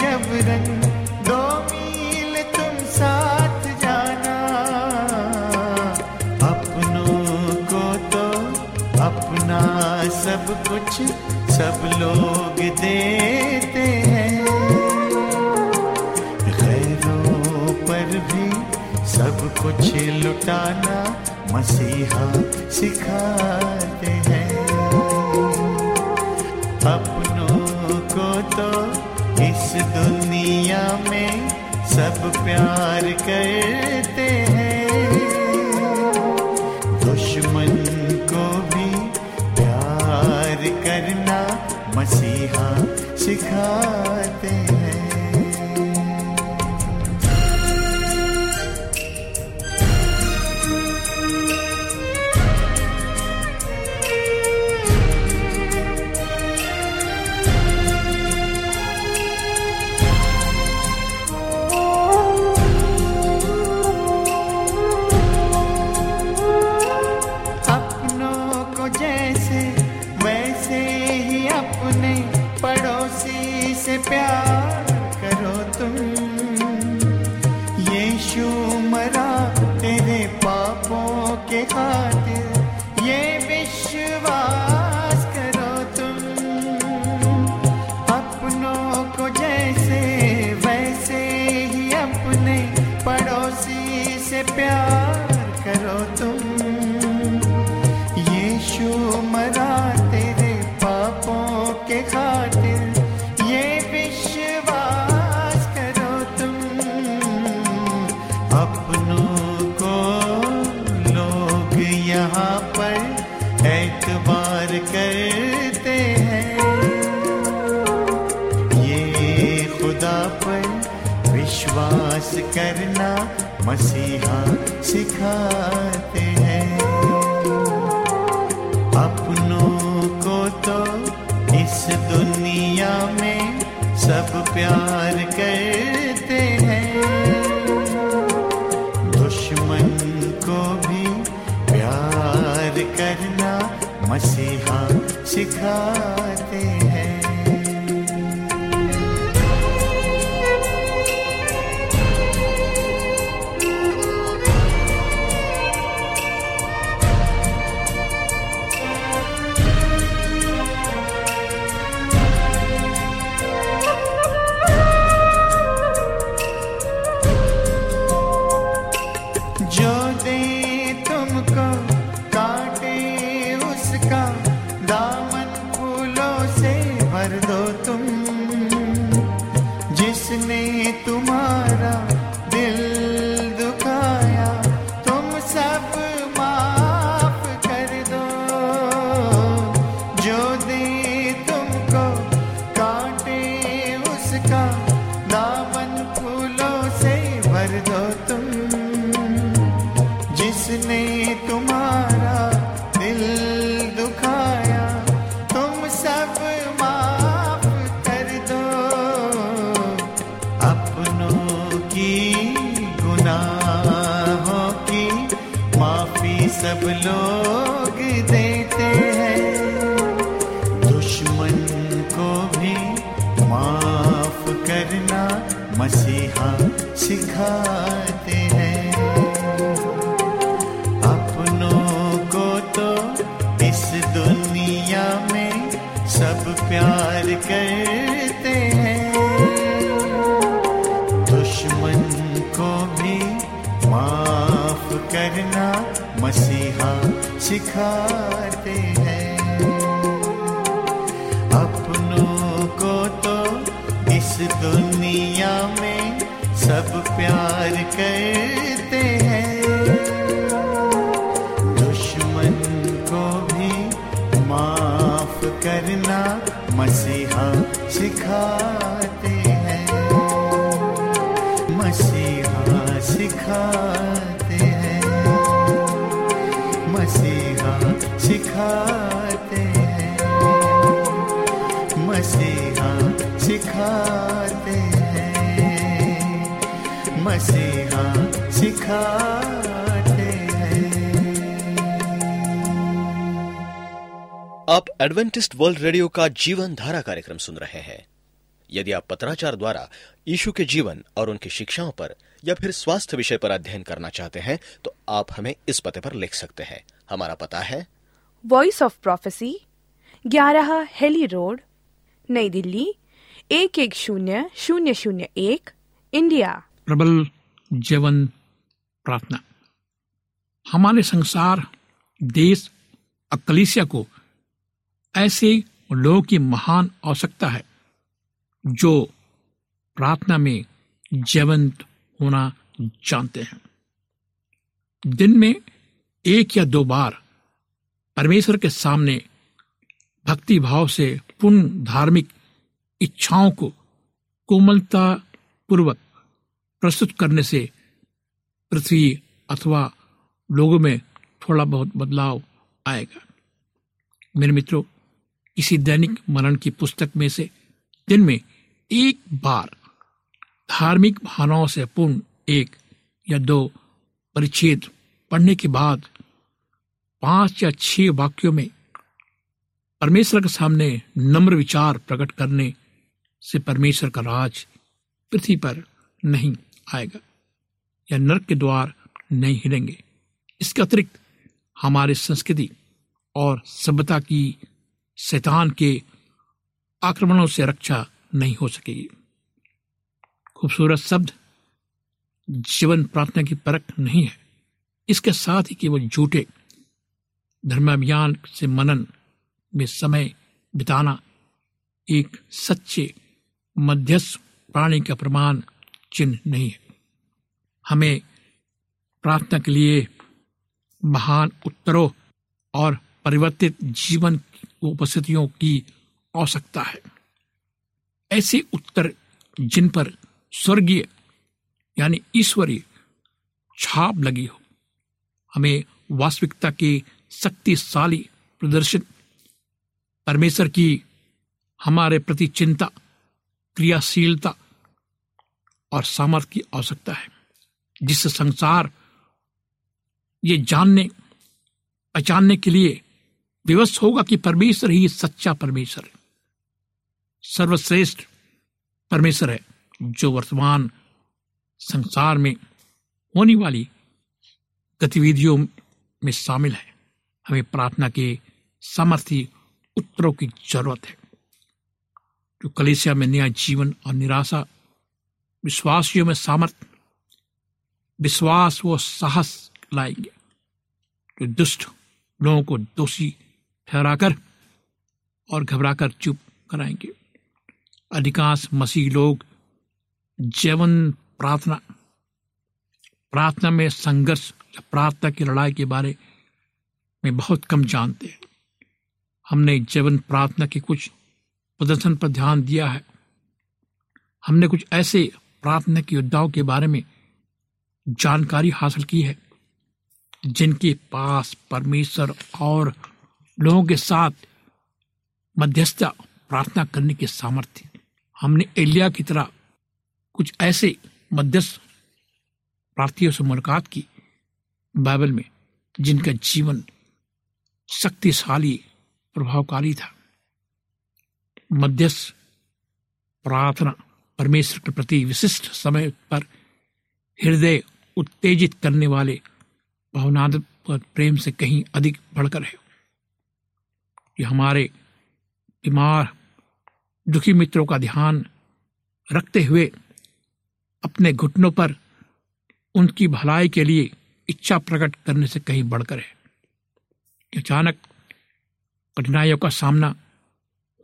जबरन दो मील तुम साथ जाना। अपनों को तो अपना सब कुछ सब लोग देते हैं। गैरों पर भी सब कुछ लुटाना मसीहा सिखाते हैं। सब प्यार करते हैं। दुश्मन को भी प्यार करना मसीहा सिखाते हैं। अपनों को लोग यहाँ पर एतबार करते हैं। ये खुदा पर विश्वास करना मसीहा सिखाते हैं। अपनों को तो इस दुनिया में सब प्यार करते सिखाते हैं माफ़ी सब लोग देते हैं। दुश्मन को भी माफ़ करना मसीहा सिखाते सिखाते हैं। अपनों को तो इस दुनिया में सब प्यार करते हैं। दुश्मन को भी माफ़ करना मसीहा सिखाते सिखाते हैं। मसीहा सिखाते हैं। मसीहा सिखाते हैं। आप एडवेंटिस्ट वर्ल्ड रेडियो का जीवन धारा कार्यक्रम सुन रहे हैं। यदि आप पत्राचार द्वारा यीशु के जीवन और उनकी शिक्षाओं पर या फिर स्वास्थ्य विषय पर अध्ययन करना चाहते हैं तो आप हमें इस पते पर लिख सकते हैं। हमारा पता है वॉइस ऑफ़ प्रोफेसी ग्यारह हेली रोड, नई दिल्ली, एक एक शून्य शून्य शून्य एक, इंडिया। प्रबल जीवन प्रार्थना। हमारे संसार, देश और कलीसिया को ऐसे लोगों की महान आवश्यकता है, जो प्रार्थना में जीवंत होना जानते हैं। दिन में एक या दो बार परमेश्वर के सामने भक्ति भाव से पूर्ण धार्मिक इच्छाओं को कोमलता पूर्वक प्रस्तुत करने से पृथ्वी अथवा लोगों में थोड़ा बहुत बदलाव आएगा। मेरे मित्रों, इसी दैनिक मरण की पुस्तक में से दिन में एक बार धार्मिक भावनाओं से पूर्ण एक या दो परिच्छेद पढ़ने के बाद पाँच या छह वाक्यों में परमेश्वर के सामने नम्र विचार प्रकट करने से परमेश्वर का राज पृथ्वी पर नहीं आएगा, या नरक के द्वार नहीं हिलेंगे। इसके अतिरिक्त हमारी संस्कृति और सभ्यता की शैतान के आक्रमणों से रक्षा नहीं हो सकेगी। खूबसूरत शब्द, जीवन प्रार्थना की परख नहीं है। इसके साथ ही केवल झूठे धर्माभियान से मनन में समय बिताना एक सच्चे मध्यस्थ प्राणी का प्रमाण चिन्ह नहीं है। हमें प्रार्थना के लिए महान उत्तरों और परिवर्तित जीवन उपस्थितियों की आवश्यकता है। ऐसे उत्तर जिन पर स्वर्गीय यानी ईश्वरीय छाप लगी हो, हमें वास्तविकता के शक्तिशाली प्रदर्शन परमेश्वर की हमारे प्रति चिंता, क्रियाशीलता और सामर्थ्य की आवश्यकता है, जिससे संसार ये जानने, पहचानने के लिए विवश होगा कि परमेश्वर ही सच्चा परमेश्वर है। सर्वश्रेष्ठ परमेश्वर है, जो वर्तमान संसार में होने वाली गतिविधियों में शामिल है। हमें प्रार्थना के सामर्थ्य, उत्तरों की ज़रूरत है। जो कलेसिया में नया जीवन और निराशा, विश्वासियों में सामर्थ्य विश्वास व साहस लाएँगे। जो दुष्ट लोगों को दोषी ठहराकर और घबराकर चुप कराएँगे। अधिकांश मसीह लोग जीवन प्रार्थना प्रार्थना में संघर्ष या प्रार्थना की लड़ाई के बारे में बहुत कम जानते हैं। हमने जीवन प्रार्थना के कुछ प्रदर्शन पर ध्यान दिया है। हमने कुछ ऐसे प्रार्थना के योद्धाओं के बारे में जानकारी हासिल की है, जिनके पास परमेश्वर और लोगों के साथ मध्यस्थता प्रार्थना करने के सामर्थ्य हमने एलिया की तरह कुछ ऐसे मध्यस्थ प्रार्थियों से मुलाकात की बाइबल में, जिनका जीवन शक्तिशाली, प्रभावकारी था। मध्यस्थ, प्रार्थना, परमेश्वर के प्रति विशिष्ट समय पर हृदय उत्तेजित करने वाले भावनात्मक प्रेम से कहीं अधिक बढ़कर है। ये हमारे बीमार, दुखी मित्रों का ध्यान रखते हुए अपने घुटनों पर उनकी भलाई के लिए इच्छा प्रकट करने से कहीं बढ़कर है। अचानक कठिनाइयों का सामना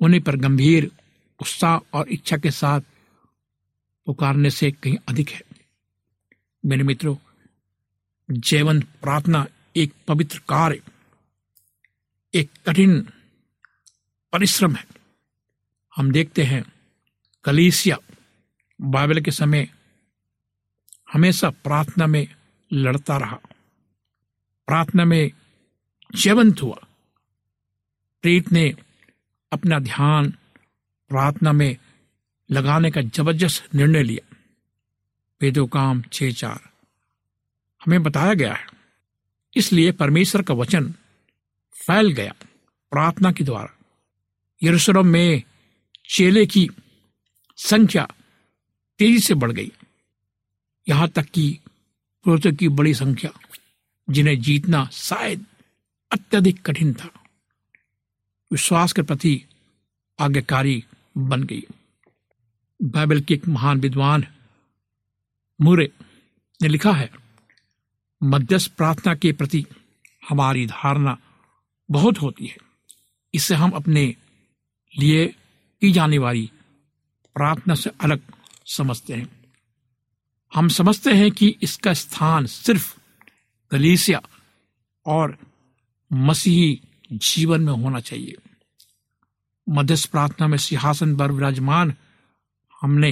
होने पर गंभीर उत्साह और इच्छा के साथ पुकारने से कहीं अधिक है। मेरे मित्रों, जीवन प्रार्थना एक पवित्र कार्य, एक कठिन परिश्रम है। हम देखते हैं, कलीसिया, बाइबल के समय हमेशा प्रार्थना में लड़ता रहा। प्रार्थना में जीवंत हुआ। प्रीत ने अपना ध्यान प्रार्थना में लगाने का ज़बरदस्त निर्णय लिया। वेदो काम छह चार हमें बताया गया है, इसलिए परमेश्वर का वचन फैल गया प्रार्थना के द्वारा। यरूशलेम में चेले की संख्या तेज़ी से बढ़ गई। यहाँ तक कि पुरुषों की बड़ी संख्या, जिन्हें जीतना शायद अत्यधिक कठिन था। विश्वास के प्रति आज्ञाकारी बन गई। बाइबल के एक महान विद्वान मुरे ने लिखा है, मध्यस्थ प्रार्थना के प्रति हमारी धारणा बहुत होती है। इससे हम अपने लिए की जाने वाली प्रार्थना से अलग समझते हैं। हम समझते हैं कि इसका स्थान सिर्फ़ कलीसिया और मसीही जीवन में होना चाहिए। मध्यस्थ प्रार्थना में सिंहासन पर विराजमान हमने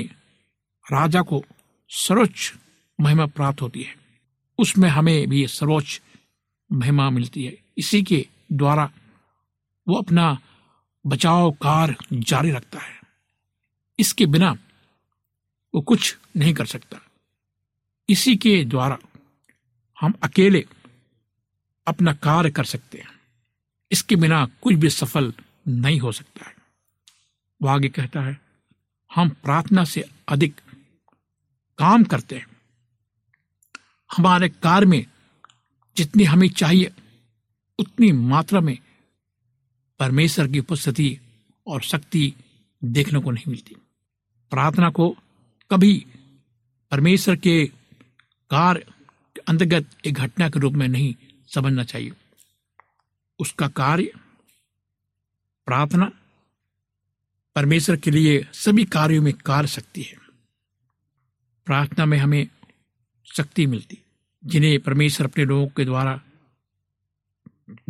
राजा को सर्वोच्च महिमा प्राप्त होती है। उसमें हमें भी सर्वोच्च महिमा मिलती है। इसी के द्वारा वो अपना बचाव कार्य जारी रखता है। इसके बिना वो कुछ नहीं कर सकता। इसी के द्वारा हम अकेले अपना कार्य कर सकते हैं। इसके बिना कुछ भी सफल नहीं हो सकता है। वो आगे कहता है, हम प्रार्थना से अधिक काम करते हैं। हमारे कार्य में जितनी हमें चाहिए, उतनी मात्रा में परमेश्वर की उपस्थिति और शक्ति देखने को नहीं मिलती। प्रार्थना को कभी परमेश्वर के कार्य अंतर्गत एक घटना के रूप में नहीं समझना चाहिए। उसका कार्य, प्रार्थना, परमेश्वर के लिए सभी कार्यों में कार्य शक्ति है। प्रार्थना में हमें शक्ति मिलती, जिन्हें परमेश्वर अपने लोगों के द्वारा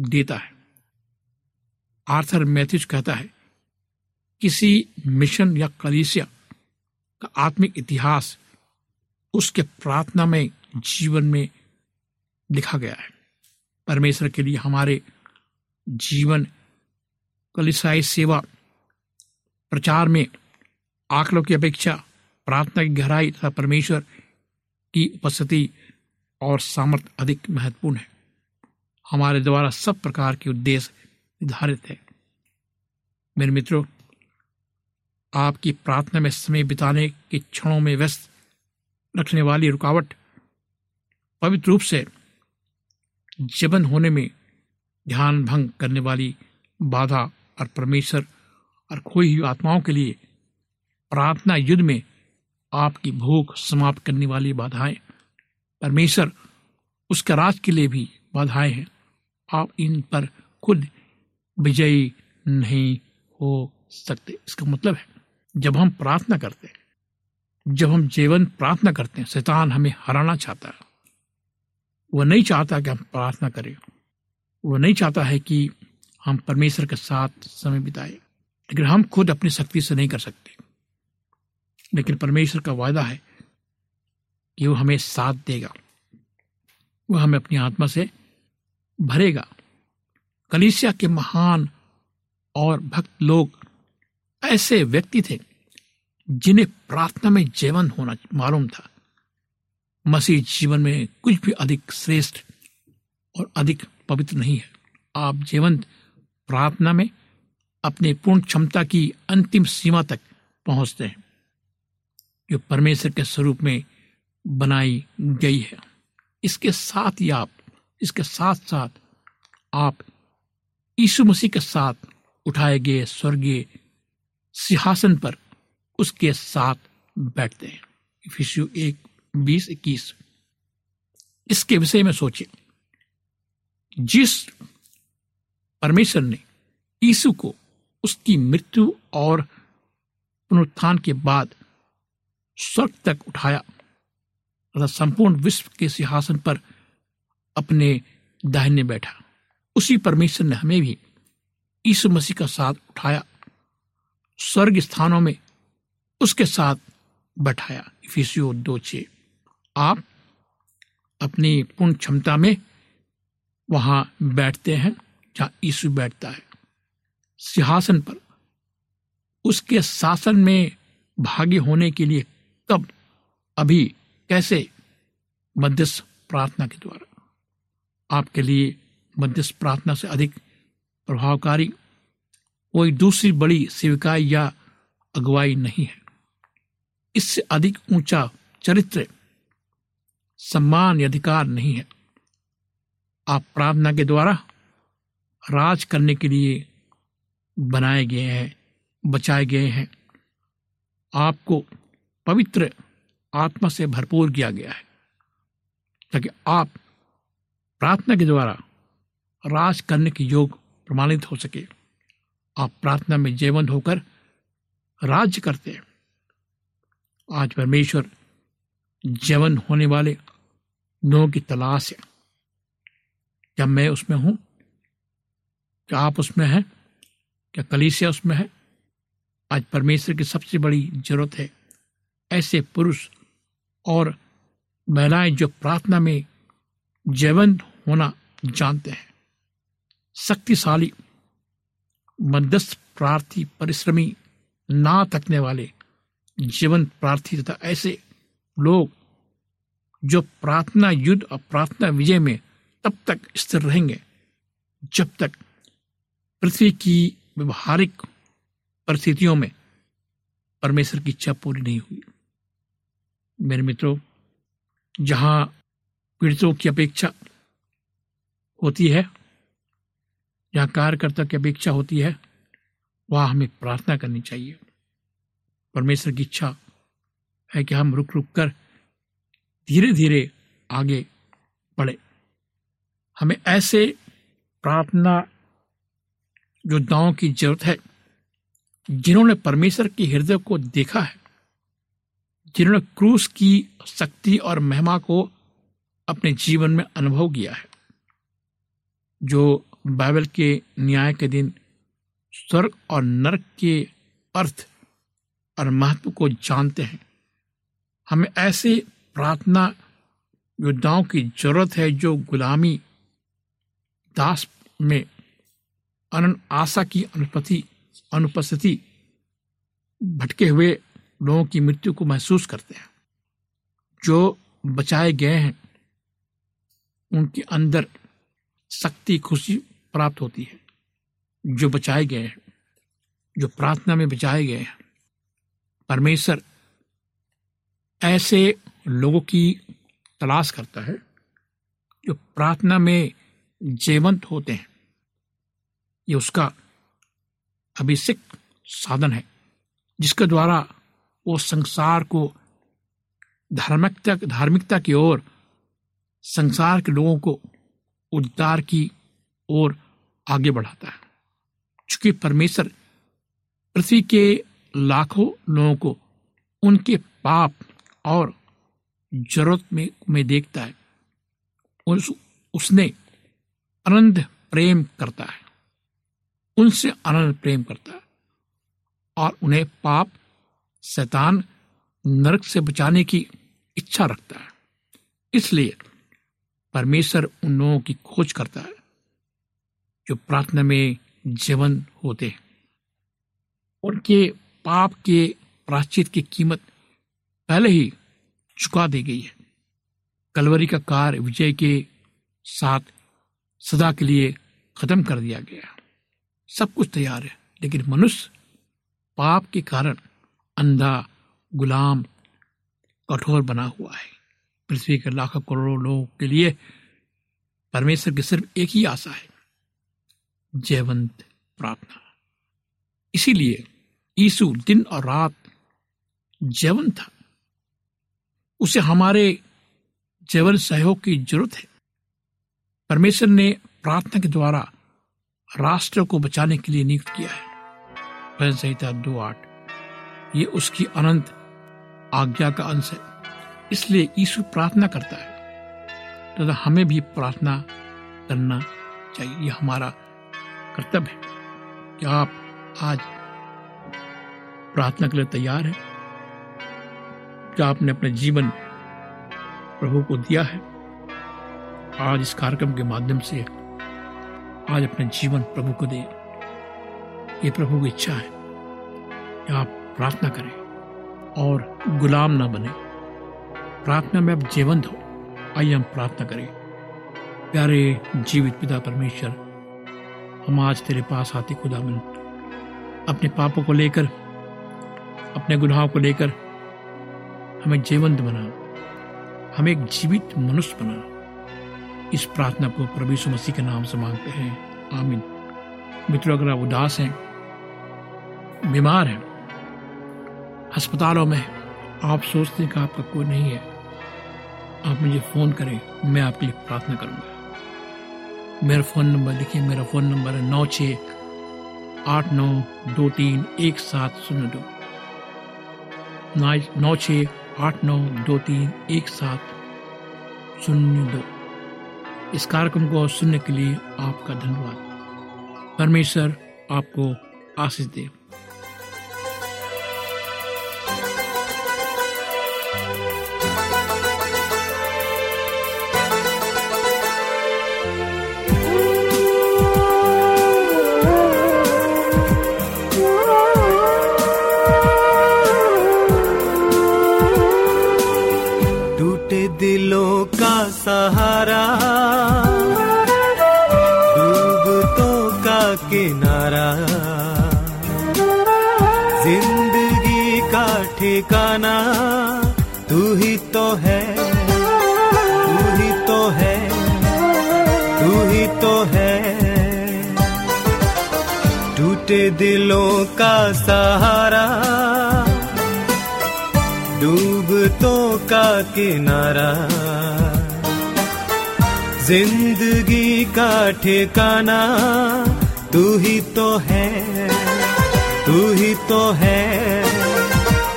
देता है। आर्थर मैथ्यूज कहता है, किसी मिशन या कलिसिया का आत्मिक इतिहास उसके प्रार्थना में, जीवन में लिखा गया है। परमेश्वर के लिए हमारे जीवन, कलिसाई सेवा, प्रचार में आंकड़ों की अपेक्षा, प्रार्थना की गहराई तथा परमेश्वर की उपस्थिति और सामर्थ्य अधिक महत्वपूर्ण है। हमारे द्वारा सब प्रकार के उद्देश्य निर्धारित है। मेरे मित्रों, आपकी प्रार्थना में समय बिताने के क्षणों में व्यस्त रखने वाली रुकावट पवित्र रूप से जीवन होने में ध्यान भंग करने वाली बाधा और परमेश्वर और खोई हुई आत्माओं के लिए प्रार्थना युद्ध में आपकी भूख समाप्त करने वाली बाधाएँ। परमेश्वर उसके राज के लिए भी बाधाएँ हैं। आप इन पर खुद विजयी नहीं हो सकते। इसका मतलब है, जब हम प्रार्थना करते हैं, जब हम जीवन प्रार्थना करते हैं, शैतान हमें हराना चाहता है। वह नहीं चाहता कि हम प्रार्थना करें। वह नहीं चाहता है कि हम परमेश्वर के साथ समय बिताए। लेकिन हम खुद अपनी शक्ति से नहीं कर सकते। लेकिन परमेश्वर का वायदा है कि वो हमें साथ देगा। वह हमें अपनी आत्मा से भरेगा। कलिसिया के महान और भक्त लोग ऐसे व्यक्ति थे जिन्हें प्रार्थना में जीवन होना मालूम था। मसीह जीवन में कुछ भी अधिक श्रेष्ठ और अधिक पवित्र नहीं है। आप जीवंत प्रार्थना में अपने पूर्ण क्षमता की अंतिम सीमा तक पहुँचते हैं, जो परमेश्वर के स्वरूप में बनाई गई है। इसके साथ ही आप, इसके साथ साथ आप यीशु मसीह के साथ उठाए गए स्वर्गीय सिंहासन पर उसके साथ बैठते हैं। एक बीस इक्कीस। इसके विषय में सोचिए। जिस परमेश्वर ने यीशु को उसकी मृत्यु और पुनरुत्थान के बाद स्वर्ग तक उठाया तथा संपूर्ण विश्व के सिंहासन पर अपने दाहिने बैठा, उसी परमेश्वर ने हमें भी यीशु मसीह का साथ उठाया स्वर्ग स्थानों में उसके साथ बैठाया। इफिसियो दो छे। आप अपनी पूर्ण क्षमता में वहाँ बैठते हैं, जहाँ यीशु बैठता है। सिंहासन पर, उसके शासन में भागी होने के लिए कब, अभी, कैसे? मध्यस्थ प्रार्थना के द्वारा। आपके लिए मध्यस्थ प्रार्थना से अधिक प्रभावकारी कोई दूसरी बड़ी सेविकाई या अगुवाई नहीं है। इससे अधिक ऊँचा चरित्र सम्मान या अधिकार नहीं है। आप प्रार्थना के द्वारा राज करने के लिए बनाए गए हैं, बचाए गए हैं। आपको पवित्र आत्मा से भरपूर किया गया है, ताकि आप प्रार्थना के द्वारा राज करने के योग प्रमाणित हो सके। आप प्रार्थना में जीवन होकर राज्य करते हैं। आज परमेश्वर जीवन होने वाले लोगों की तलाश है। क्या मैं उसमें हूँ? क्या आप उसमें हैं? क्या कलीसिया उसमें है? आज परमेश्वर की सबसे बड़ी ज़रूरत है ऐसे पुरुष और महिलाएँ जो प्रार्थना में जीवन होना जानते हैं। शक्तिशाली मध्यस्थ प्रार्थी, परिश्रमी, ना थकने वाले, जीवन प्रार्थी तथा ऐसे लोग जो प्रार्थना युद्ध और प्रार्थना विजय में तब तक स्थिर रहेंगे, जब तक पृथ्वी की व्यवहारिक परिस्थितियों में परमेश्वर की इच्छा पूरी नहीं हुई मेरे मित्रों, जहाँ पीड़ितों की अपेक्षा होती है, जहाँ कार्यकर्ता की अपेक्षा होती है, वहाँ हमें प्रार्थना करनी चाहिए। परमेश्वर की इच्छा है कि हम रुक रुक कर धीरे धीरे आगे बढ़े। हमें ऐसे प्रार्थना योद्धाओं की ज़रूरत है, जिन्होंने परमेश्वर के हृदय को देखा है, जिन्होंने क्रूस की शक्ति और महिमा को अपने जीवन में अनुभव किया है, जो बाइबल के न्याय के दिन स्वर्ग और नरक के अर्थ और महत्व को जानते हैं। हमें ऐसे प्रार्थना योद्धाओं की ज़रूरत है जो गुलामी, दास में अनन आशा की अनुपति, अनुपस्थिति, भटके हुए लोगों की मृत्यु को महसूस करते हैं। जो बचाए गए हैं, उनके अंदर शक्ति, खुशी प्राप्त होती है। जो बचाए गए हैं, जो प्रार्थना में बचाए गए हैं, परमेश्वर ऐसे लोगों की तलाश करता है जो प्रार्थना में जीवंत होते हैं। ये उसका अभिषेक साधन है, जिसके द्वारा वो संसार को धार्मिकता धार्मिकता की ओर, संसार के लोगों को उद्धार की ओर आगे बढ़ाता है। चूँकि परमेश्वर पृथ्वी के लाखों लोगों को उनके पाप और ज़रूरत में में देखता है। उस, उसने अनंत प्रेम करता है। उनसे अनंत प्रेम करता है और उन्हें पाप शैतान नरक से बचाने की इच्छा रखता है। इसलिए परमेश्वर उन लोगों की खोज करता है जो प्रार्थना में जीवन होते हैं। उनके पाप के प्राश्चित की कीमत पहले ही चुका दी गई है। कलवरी का कार्य विजय के साथ सदा के लिए खत्म कर दिया गया सब कुछ तैयार है, लेकिन मनुष्य पाप के कारण अंधा, गुलाम, कठोर बना हुआ है। पृथ्वी के लाखों करोड़ों लोगों के लिए परमेश्वर की सिर्फ़ एक ही आशा है, जयवंत प्रार्थना। इसीलिए यीशु दिन और रात जैवन था। उसे हमारे जीवन सहयोग की ज़रूरत है। परमेश्वर ने प्रार्थना के द्वारा राष्ट्र को बचाने के लिए नियुक्त किया है। भजन संहिता दो आठ। ये उसकी अनंत आज्ञा का अंश है। इसलिए यीशु प्रार्थना करता है तथा तो हमें भी प्रार्थना करना चाहिए। यह हमारा कर्तव्य है क्या आप आज प्रार्थना के लिए तैयार है। क्या आपने अपने जीवन प्रभु को दिया है। आज इस कार्यक्रम के माध्यम से आज अपने जीवन प्रभु को दे। ये प्रभु की इच्छा है। आप प्रार्थना करें और गुलाम ना बने। प्रार्थना में आप जीवंत हो। आइए हम प्रार्थना करें। प्यारे जीवित पिता परमेश्वर, हम आज तेरे पास आते खुदावन अपने पापों को लेकर, अपने गुनाहों को लेकर हमें जीवंत बना, हमें एक जीवित मनुष्य बना। इस प्रार्थना को प्रभु मसीह के नाम से मांगते हैं। आमीन। मित्रों, अगर आप उदास हैं, बीमार हैं, अस्पतालों में आप सोचते हैं कि आपका कोई नहीं है, आप मुझे फ़ोन करें, मैं आपके लिए प्रार्थना करूँगा। मेरा फ़ोन नंबर लिखिए, मेरा फ़ोन नंबर है नौ छ आठ नौ दो तीन एक सात शून्य दो। नौ छ आठ नौ दो तीन एक सात शून्य दो। इस कार्यक्रम को सुनने के लिए आपका धन्यवाद। परमेश्वर आपको आशीष दे। सहारा। डूबतों का किनारा। ज़िंदगी का ठिकाना, तू ही तो है। तू ही तो है। तू ही तो है। टूटे दिलों का सहारा। डूबतों का किनारा। ज़िंदगी का ठिकाना, तू ही तो है, तू ही तो है,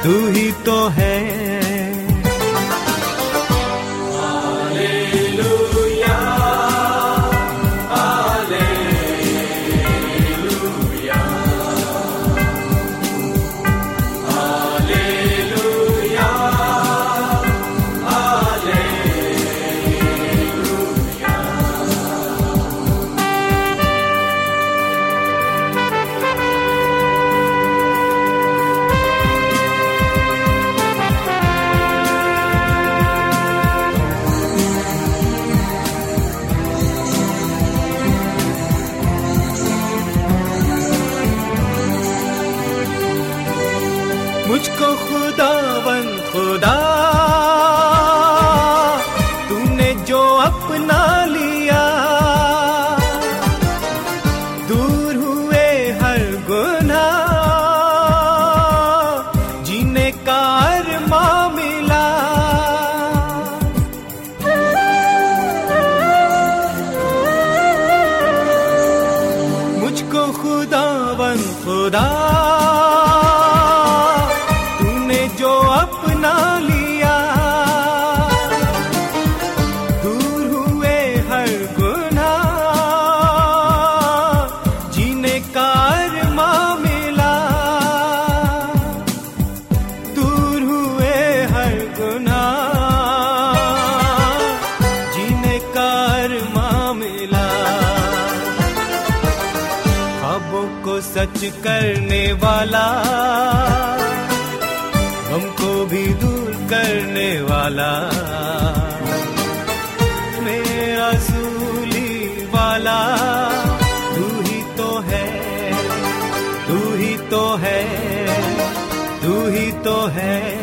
तू ही तो है। वाला। हमको भी दूर करने वाला। मेरा सूली वाला, तू ही तो है, तू ही तो है, तू ही तो है।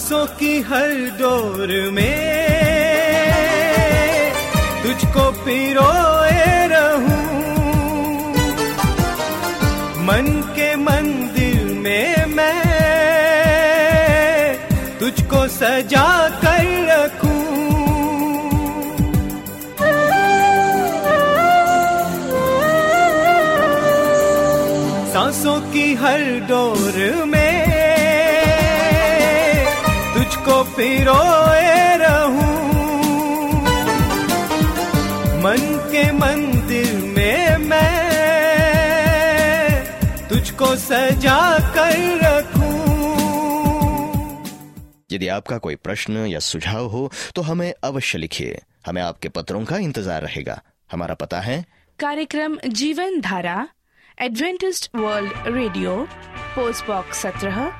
सांसों की हर डोर में तुझको पिरोए रहूँ। मन के मंदिर में मैं तुझको सजा कर रखूँ। सांसों की हर डोर में पिरोए रहूँ। मन के मंदिर में मैं तुझको सजा कर रखूँ। यदि आपका कोई प्रश्न या सुझाव हो तो हमें अवश्य लिखिए। हमें आपके पत्रों का इंतज़ार रहेगा। हमारा पता है। कार्यक्रम Jeevan Dhara Adventist world radio post box सत्रह